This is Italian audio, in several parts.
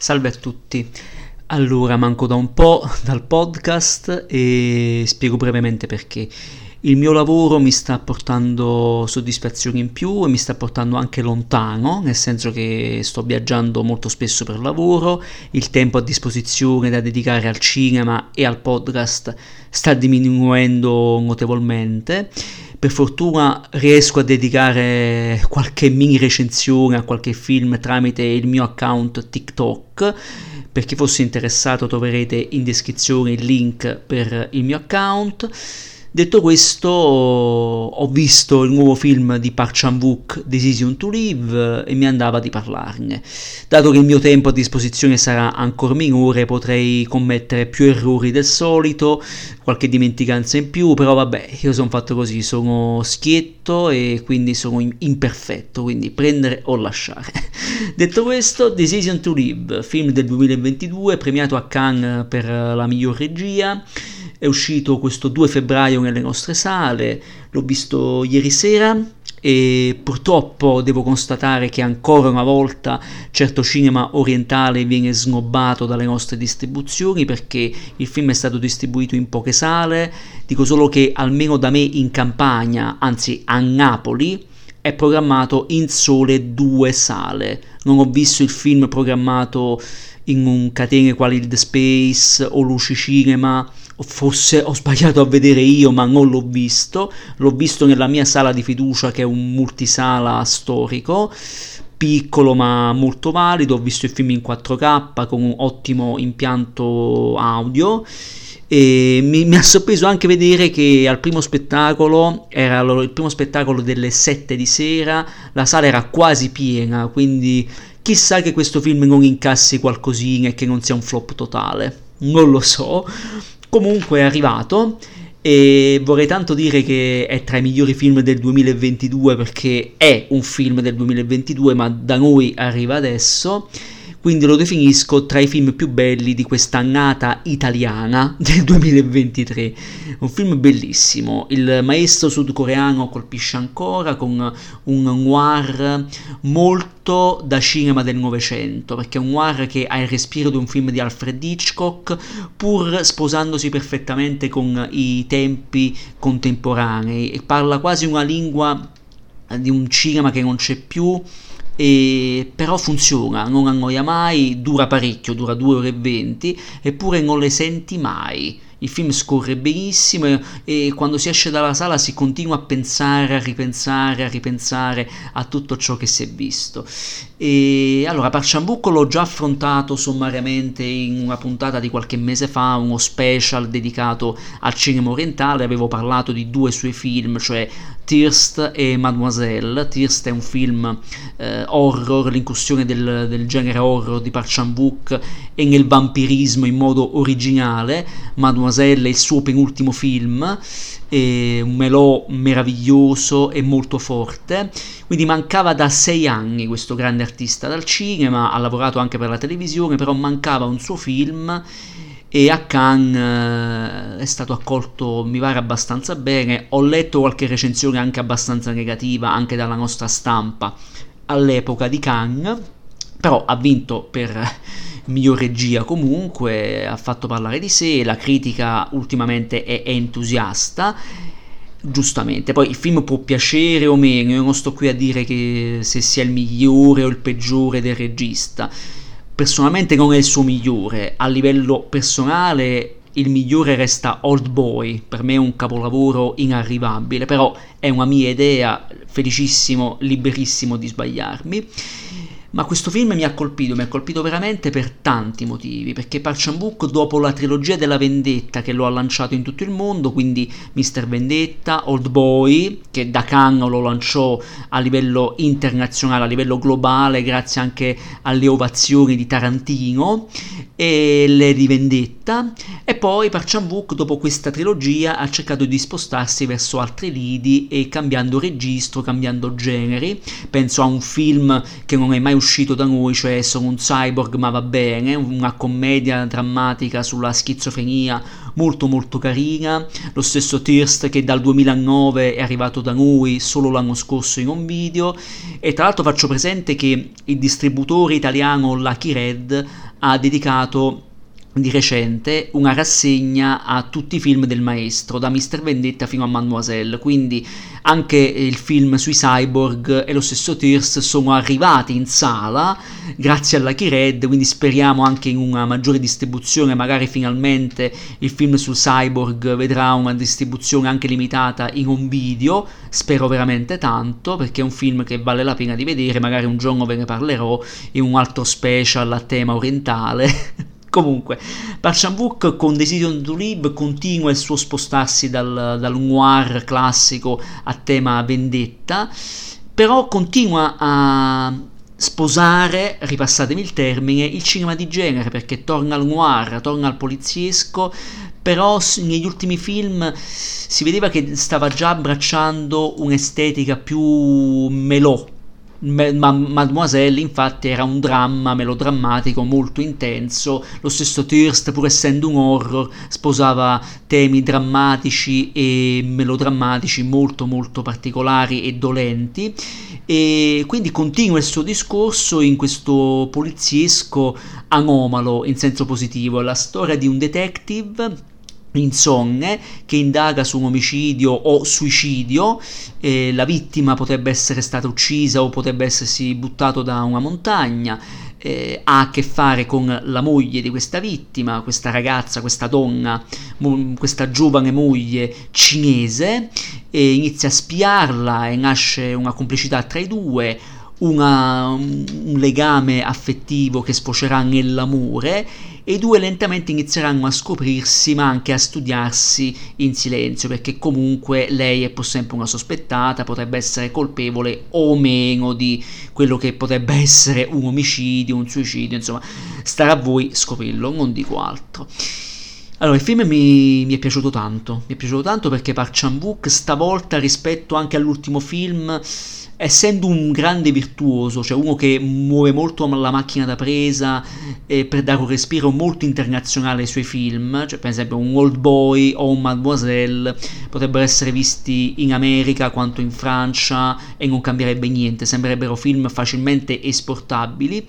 Salve a tutti. Allora, manco da un po' dal podcast e spiego brevemente perché. Il mio lavoro mi sta portando soddisfazioni in più e mi sta portando anche lontano, nel senso che sto viaggiando molto spesso per lavoro, il tempo a disposizione da dedicare al cinema e al podcast sta diminuendo notevolmente. Per fortuna riesco a dedicare qualche mini recensione a qualche film tramite il mio account TikTok. Per chi fosse interessato troverete in descrizione il link per il mio account. Detto questo, ho visto il nuovo film di Park Chan-wook, Decision to Live, e mi andava di parlarne. Dato che il mio tempo a disposizione sarà ancora minore, potrei commettere più errori del solito, qualche dimenticanza in più, però vabbè, io sono fatto così, sono schietto e quindi sono imperfetto, quindi prendere o lasciare. Detto questo, Decision to Live, film del 2022, premiato a Cannes per la miglior regia è uscito questo 2 febbraio nelle nostre sale, l'ho visto ieri sera e purtroppo devo constatare che ancora una volta certo cinema orientale viene snobbato dalle nostre distribuzioni perché il film è stato distribuito in poche sale, dico solo che almeno da me in Campania, anzi a Napoli, è programmato in sole due sale. Non ho visto il film programmato in catene quali il The Space o Luci Cinema forse ho sbagliato a vedere io ma non l'ho visto, l'ho visto nella mia sala di fiducia che è un multisala storico, piccolo ma molto valido, ho visto il film in 4K con un ottimo impianto audio. E mi, mi, ha sorpreso anche vedere che al primo spettacolo era il primo spettacolo delle 7 di sera, la sala era quasi piena, quindi chissà che questo film non incassi qualcosina e che non sia un flop totale. Non lo so, Comunque è arrivato e vorrei tanto dire che è tra i migliori film del 2022 perché è un film del 2022 ma da noi arriva adesso quindi lo definisco tra i film più belli di questa annata italiana del 2023. Un film bellissimo, il maestro sudcoreano colpisce ancora con un noir molto da cinema del Novecento, perché è un noir che ha il respiro di un film di Alfred Hitchcock, pur sposandosi perfettamente con i tempi contemporanei, e parla quasi una lingua di un cinema che non c'è più e però funziona, non annoia mai, dura parecchio, dura 2 ore e 20, eppure non le senti mai il film scorre benissimo e, e, quando si esce dalla sala si continua a pensare, a ripensare, a ripensare a tutto ciò che si è visto. E allora Parciambucco l'ho già affrontato sommariamente in una puntata di qualche mese fa, uno special dedicato al cinema orientale, avevo parlato di due suoi film, cioè Tirst e Mademoiselle. Tirst è un film eh, horror, l'incursione del, del, genere horror di Parciambuc e nel vampirismo in modo originale. Mademoiselle Mademoiselle il suo penultimo film, un melò meraviglioso e molto forte, quindi mancava da sei anni questo grande artista dal cinema, ha lavorato anche per la televisione, però mancava un suo film e a Cannes eh, è stato accolto mi pare abbastanza bene. Ho letto qualche recensione anche abbastanza negativa anche dalla nostra stampa all'epoca di Cannes però ha vinto per miglior regia comunque, ha fatto parlare di sé, la critica ultimamente è, è entusiasta giustamente. Poi il film può piacere o meno, io non sto qui a dire che se sia il migliore o il peggiore del regista. Personalmente non è il suo migliore, a livello personale il migliore resta Old Boy, per me è un capolavoro inarrivabile, però è una mia idea, felicissimo, liberissimo di sbagliarmi. Ma questo film mi ha colpito, mi ha colpito veramente per tanti motivi, perché Park Book dopo la trilogia della vendetta che lo ha lanciato in tutto il mondo, quindi Mr. Vendetta, Old Boy, che da Cannes lo lanciò a livello internazionale, a livello globale, grazie anche alle ovazioni di Tarantino, e Lady Vendetta, e poi Park Book dopo questa trilogia ha cercato di spostarsi verso altri lidi e cambiando registro, cambiando generi, penso a un film che non è mai uscito da noi, cioè Sono un cyborg ma va bene, una commedia drammatica sulla schizofrenia molto molto carina, lo stesso Thirst che dal 2009 è arrivato da noi solo l'anno scorso in un video. E tra l'altro faccio presente che il distributore italiano Lucky Red ha dedicato di recente una rassegna a tutti i film del maestro, da Mr. Vendetta fino a Mademoiselle, quindi anche il film sui cyborg e lo stesso Tears sono arrivati in sala grazie alla Keyred, quindi speriamo anche in una maggiore distribuzione, magari finalmente il film sul cyborg vedrà una distribuzione anche limitata in un video, spero veramente tanto perché è un film che vale la pena di vedere, magari un giorno ve ne parlerò in un altro special a tema orientale. Comunque, Parchan-Wook con Decision to Live continua il suo spostarsi dal, dal noir classico a tema vendetta, però continua a sposare, ripassatemi il termine, il cinema di genere perché torna al noir, torna al poliziesco, però negli ultimi film si vedeva che stava già abbracciando un'estetica più melò, Mademoiselle infatti era un dramma melodrammatico molto intenso, lo stesso Thirst pur essendo un horror sposava temi drammatici e melodrammatici molto molto particolari e dolenti. E quindi continua il suo discorso in questo poliziesco anomalo in senso positivo, la storia di un detective insonne che indaga su un omicidio o suicidio, eh, la vittima potrebbe essere stata uccisa o potrebbe essersi buttato da una montagna, eh, ha a che fare con la moglie di questa vittima, questa ragazza, questa donna, mo- questa giovane moglie cinese, e inizia a spiarla e nasce una complicità tra i due, una, un legame affettivo che sfocerà nell'amore e i due lentamente inizieranno a scoprirsi ma anche a studiarsi in silenzio perché comunque lei è pur sempre una sospettata, potrebbe essere colpevole o meno di quello che potrebbe essere un omicidio, un suicidio, insomma starà a voi scoprirlo, non dico altro. Allora, il film mi, mi, è piaciuto tanto, mi è piaciuto tanto perché Park Chan-wook stavolta rispetto anche all'ultimo film essendo un grande virtuoso, cioè uno che muove molto la macchina da presa eh, per dare un respiro molto internazionale ai suoi film, cioè per esempio un Old Boy o un Mademoiselle potrebbero essere visti in America quanto in Francia e non cambierebbe niente, sembrerebbero film facilmente esportabili.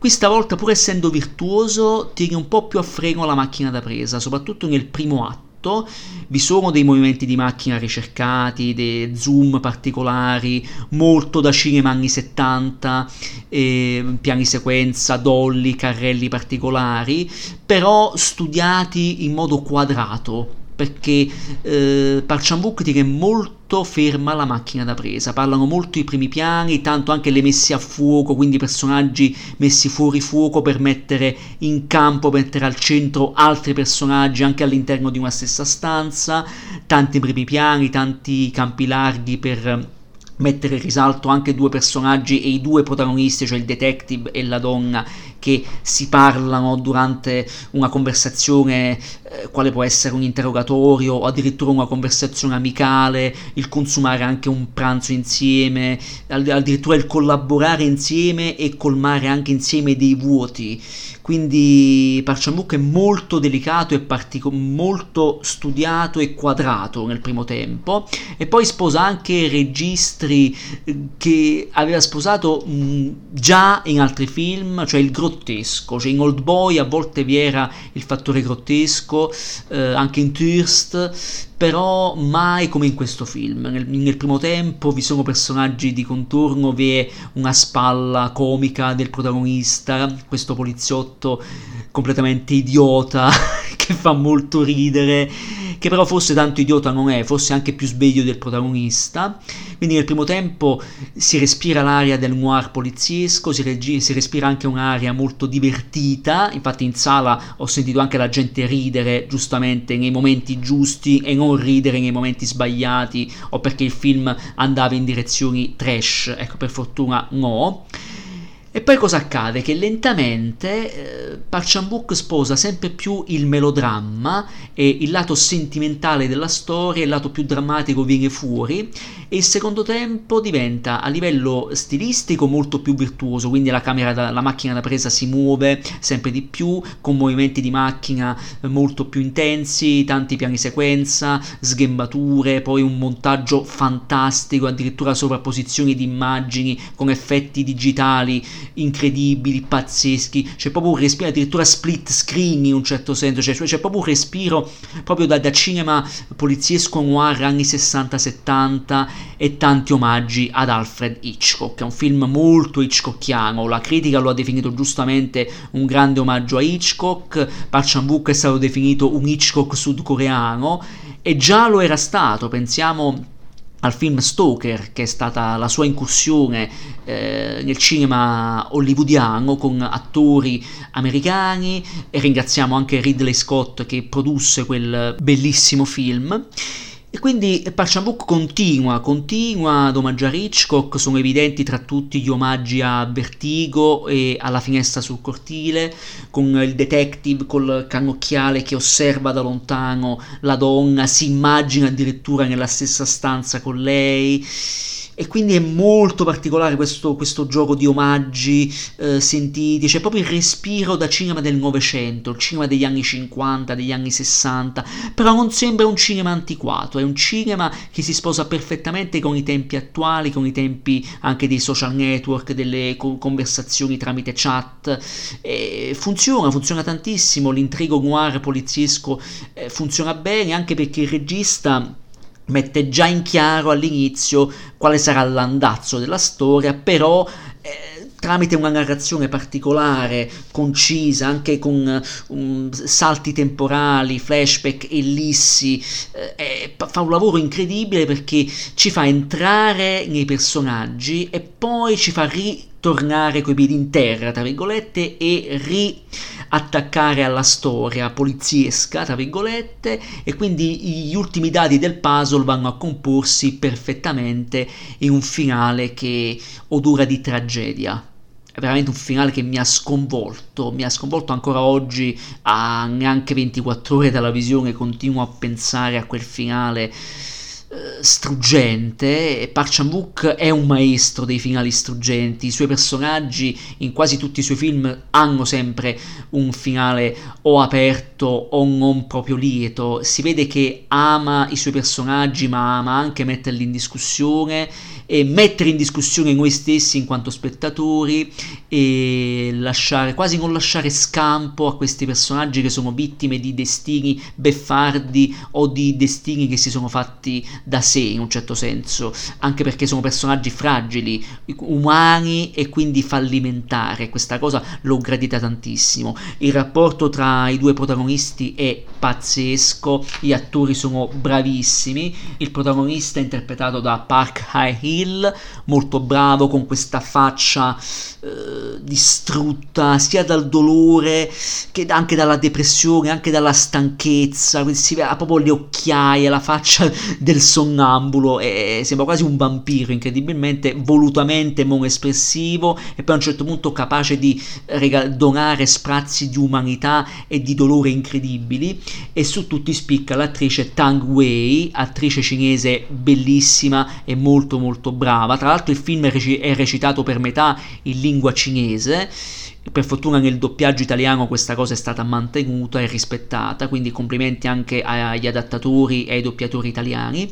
Qui stavolta, pur essendo virtuoso, tiene un po' più a freno la macchina da presa, soprattutto nel primo atto. Vi sono dei movimenti di macchina ricercati, dei zoom particolari, molto da cinema anni 70, eh, piani sequenza, dolly, carrelli particolari, però studiati in modo quadrato, perché eh, Parchan-Wook tiene molto ferma la macchina da presa, parlano molto i primi piani, tanto anche le messe a fuoco, quindi personaggi messi fuori fuoco per mettere in campo, per mettere al centro altri personaggi anche all'interno di una stessa stanza, tanti primi piani, tanti campi larghi per mettere in risalto anche due personaggi e i due protagonisti, cioè il detective e la donna, che si parlano durante una conversazione, eh, quale può essere un interrogatorio o addirittura una conversazione amicale, il consumare anche un pranzo insieme, addirittura il collaborare insieme e colmare anche insieme dei vuoti. Quindi Parciambuc è molto delicato e partico- molto studiato e quadrato nel primo tempo e poi sposa anche registri eh, che aveva sposato mh, già in altri film, cioè il grottesco, cioè in Old Boy a volte vi era il fattore grottesco, eh, anche in Thirst, però mai come in questo film. Nel, nel, primo tempo vi sono personaggi di contorno, vi è una spalla comica del protagonista, questo poliziotto completamente idiota che fa molto ridere che però forse tanto idiota non è, forse anche più sveglio del protagonista. Quindi nel primo tempo si respira l'aria del noir poliziesco, si, regi- si respira anche un'aria molto divertita, infatti in sala ho sentito anche la gente ridere giustamente nei momenti giusti e non ridere nei momenti sbagliati o perché il film andava in direzioni trash, ecco per fortuna no. E poi cosa accade? Che lentamente eh, Parchan-Book sposa sempre più il melodramma e il lato sentimentale della storia, il lato più drammatico viene fuori e il secondo tempo diventa a livello stilistico molto più virtuoso, quindi la, da, la macchina da presa si muove sempre di più con movimenti di macchina molto più intensi, tanti piani sequenza, sghembature, poi un montaggio fantastico, addirittura sovrapposizioni di immagini con effetti digitali incredibili, pazzeschi, c'è proprio un respiro, addirittura split screen in un certo senso, cioè, c'è proprio un respiro proprio da, da cinema poliziesco noir anni 60-70 e tanti omaggi ad Alfred Hitchcock, è un film molto Hitchcockiano, la critica lo ha definito giustamente un grande omaggio a Hitchcock, Park è stato definito un Hitchcock sudcoreano. E già lo era stato, pensiamo al film Stoker, che è stata la sua incursione eh, nel cinema hollywoodiano con attori americani e ringraziamo anche Ridley Scott che produsse quel bellissimo film. E quindi Parchan continua, continua ad omaggiare Hitchcock, sono evidenti tra tutti gli omaggi a Vertigo e alla finestra sul cortile, con il detective col cannocchiale che osserva da lontano la donna, si immagina addirittura nella stessa stanza con lei e quindi è molto particolare questo, questo gioco di omaggi eh, sentiti, c'è proprio il respiro da cinema del Novecento, il cinema degli anni 50, degli anni 60, però non sembra un cinema antiquato, è un cinema che si sposa perfettamente con i tempi attuali, con i tempi anche dei social network, delle conversazioni tramite chat, e funziona, funziona tantissimo, l'intrigo noir poliziesco eh, funziona bene anche perché il regista mette già in chiaro all'inizio quale sarà l'andazzo della storia, però eh, tramite una narrazione particolare, concisa, anche con um, salti temporali, flashback, ellissi, eh, fa un lavoro incredibile perché ci fa entrare nei personaggi e poi ci fa ritornare coi piedi in terra, tra virgolette, e ri attaccare alla storia poliziesca, tra virgolette, e quindi gli ultimi dati del puzzle vanno a comporsi perfettamente in un finale che odora di tragedia. È veramente un finale che mi ha sconvolto, mi ha sconvolto ancora oggi a neanche 24 ore dalla visione, continuo a pensare a quel finale struggente Park Chan-wook è un maestro dei finali struggenti. I suoi personaggi in quasi tutti i suoi film hanno sempre un finale o aperto o non proprio lieto. Si vede che ama i suoi personaggi ma ama anche metterli in discussione e mettere in discussione noi stessi in quanto spettatori e lasciare, quasi non lasciare scampo a questi personaggi che sono vittime di destini beffardi o di destini che si sono fatti da in un certo senso, anche perché sono personaggi fragili, umani e quindi fallimentari. Questa cosa l'ho gradita tantissimo. Il rapporto tra i due protagonisti è pazzesco, gli attori sono bravissimi. Il protagonista è interpretato da Park Hae-hee Hill, molto bravo con questa faccia eh, distrutta sia dal dolore che anche dalla depressione, anche dalla stanchezza, si vede, proprio le occhiaie, la faccia del sonnambulo, e sembra quasi un vampiro, incredibilmente volutamente non espressivo e poi a un certo punto capace di regal- donare sprazzi di umanità e di dolore incredibili e su tutti spicca l'attrice Tang Wei, attrice cinese bellissima e molto molto brava. Tra l'altro il film è recitato per metà in lingua cinese. Per fortuna nel doppiaggio italiano questa cosa è stata mantenuta e rispettata, quindi complimenti anche agli adattatori e ai doppiatori italiani.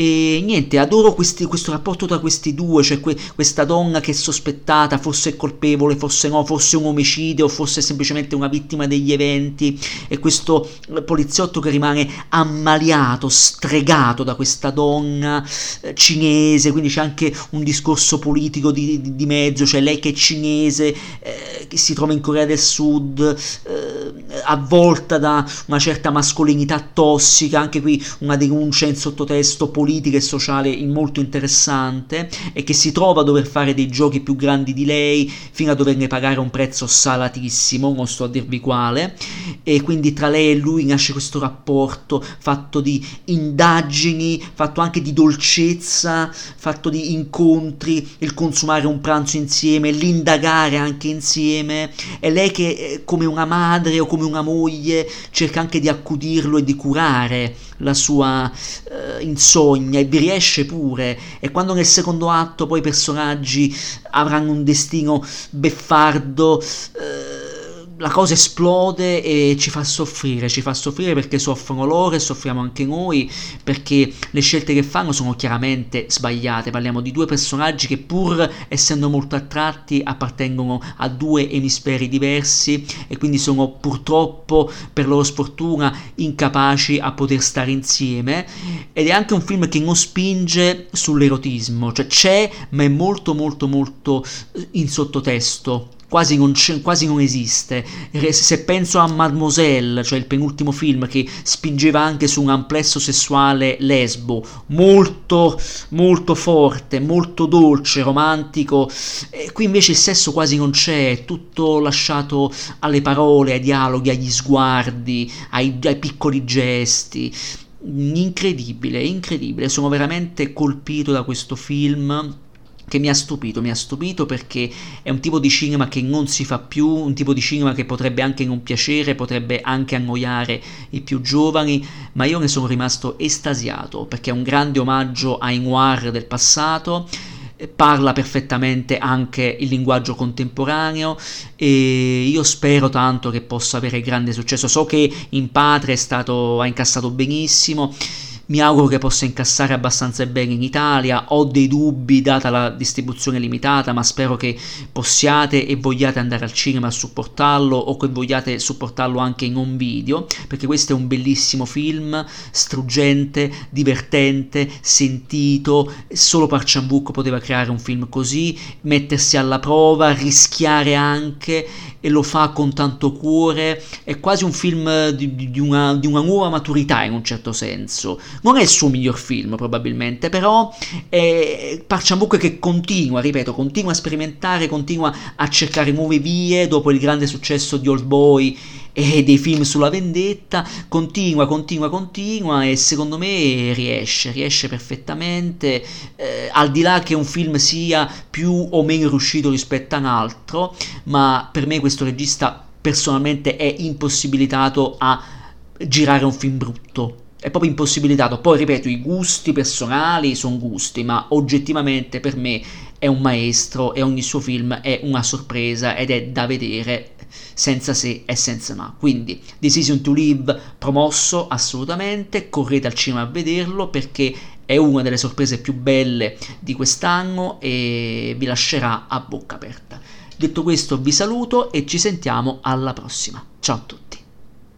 E niente, adoro questi, questo rapporto tra questi due, cioè que, questa donna che è sospettata, fosse colpevole, fosse no, fosse un omicidio, fosse semplicemente una vittima degli eventi, e questo poliziotto che rimane ammaliato, stregato da questa donna eh, cinese, quindi c'è anche un discorso politico di, di, di mezzo, cioè lei che è cinese, eh, che si trova in Corea del Sud, eh, avvolta da una certa mascolinità tossica, anche qui una denuncia in sottotesto politico politica e sociale molto interessante e che si trova a dover fare dei giochi più grandi di lei fino a doverne pagare un prezzo salatissimo, non sto a dirvi quale, e quindi tra lei e lui nasce questo rapporto fatto di indagini, fatto anche di dolcezza, fatto di incontri, il consumare un pranzo insieme, l'indagare anche insieme, e lei che eh, come una madre o come una moglie cerca anche di accudirlo e di curare la sua eh, insonnia e vi riesce pure. E quando nel secondo atto poi i personaggi avranno un destino beffardo eh, la cosa esplode e ci fa soffrire, ci fa soffrire perché soffrono loro e soffriamo anche noi, perché le scelte che fanno sono chiaramente sbagliate. Parliamo di due personaggi che pur essendo molto attratti appartengono a due emisferi diversi e quindi sono purtroppo per loro sfortuna incapaci a poter stare insieme ed è anche un film che non spinge sull'erotismo, cioè c'è ma è molto molto molto in sottotesto quasi non, quasi non, esiste. Se penso a Mademoiselle, cioè il penultimo film che spingeva anche su un amplesso sessuale lesbo, molto, molto forte, molto dolce, romantico, e qui invece il sesso quasi non c'è, è tutto lasciato alle parole, ai dialoghi, agli sguardi, ai, ai piccoli gesti. Incredibile, incredibile, sono veramente colpito da questo film che mi ha stupito, mi ha stupito perché è un tipo di cinema che non si fa più, un tipo di cinema che potrebbe anche non piacere, potrebbe anche annoiare i più giovani, ma io ne sono rimasto estasiato perché è un grande omaggio ai noir del passato parla perfettamente anche il linguaggio contemporaneo e io spero tanto che possa avere grande successo. So che in patria è stato, ha incassato benissimo mi auguro che possa incassare abbastanza bene in Italia, ho dei dubbi data la distribuzione limitata, ma spero che possiate e vogliate andare al cinema a supportarlo o che vogliate supportarlo anche in un video, perché questo è un bellissimo film, struggente, divertente, sentito, solo Parciambucco poteva creare un film così, mettersi alla prova, rischiare anche e lo fa con tanto cuore, è quasi un film di, di, una, di una nuova maturità in un certo senso non è il suo miglior film probabilmente, però è Parciambuco che continua, ripeto, continua a sperimentare, continua a cercare nuove vie dopo il grande successo di Old Boy e dei film sulla vendetta, continua, continua, continua e secondo me riesce, riesce perfettamente, eh, al di là che un film sia più o meno riuscito rispetto a un altro, ma per me questo regista personalmente è impossibilitato a girare un film brutto è proprio impossibilitato. Poi ripeto, i gusti personali sono gusti, ma oggettivamente per me è un maestro e ogni suo film è una sorpresa ed è da vedere senza se e senza ma. Quindi Decision to Live promosso assolutamente, correte al cinema a vederlo perché è una delle sorprese più belle di quest'anno e vi lascerà a bocca aperta. Detto questo vi saluto e ci sentiamo alla prossima. Ciao a tutti.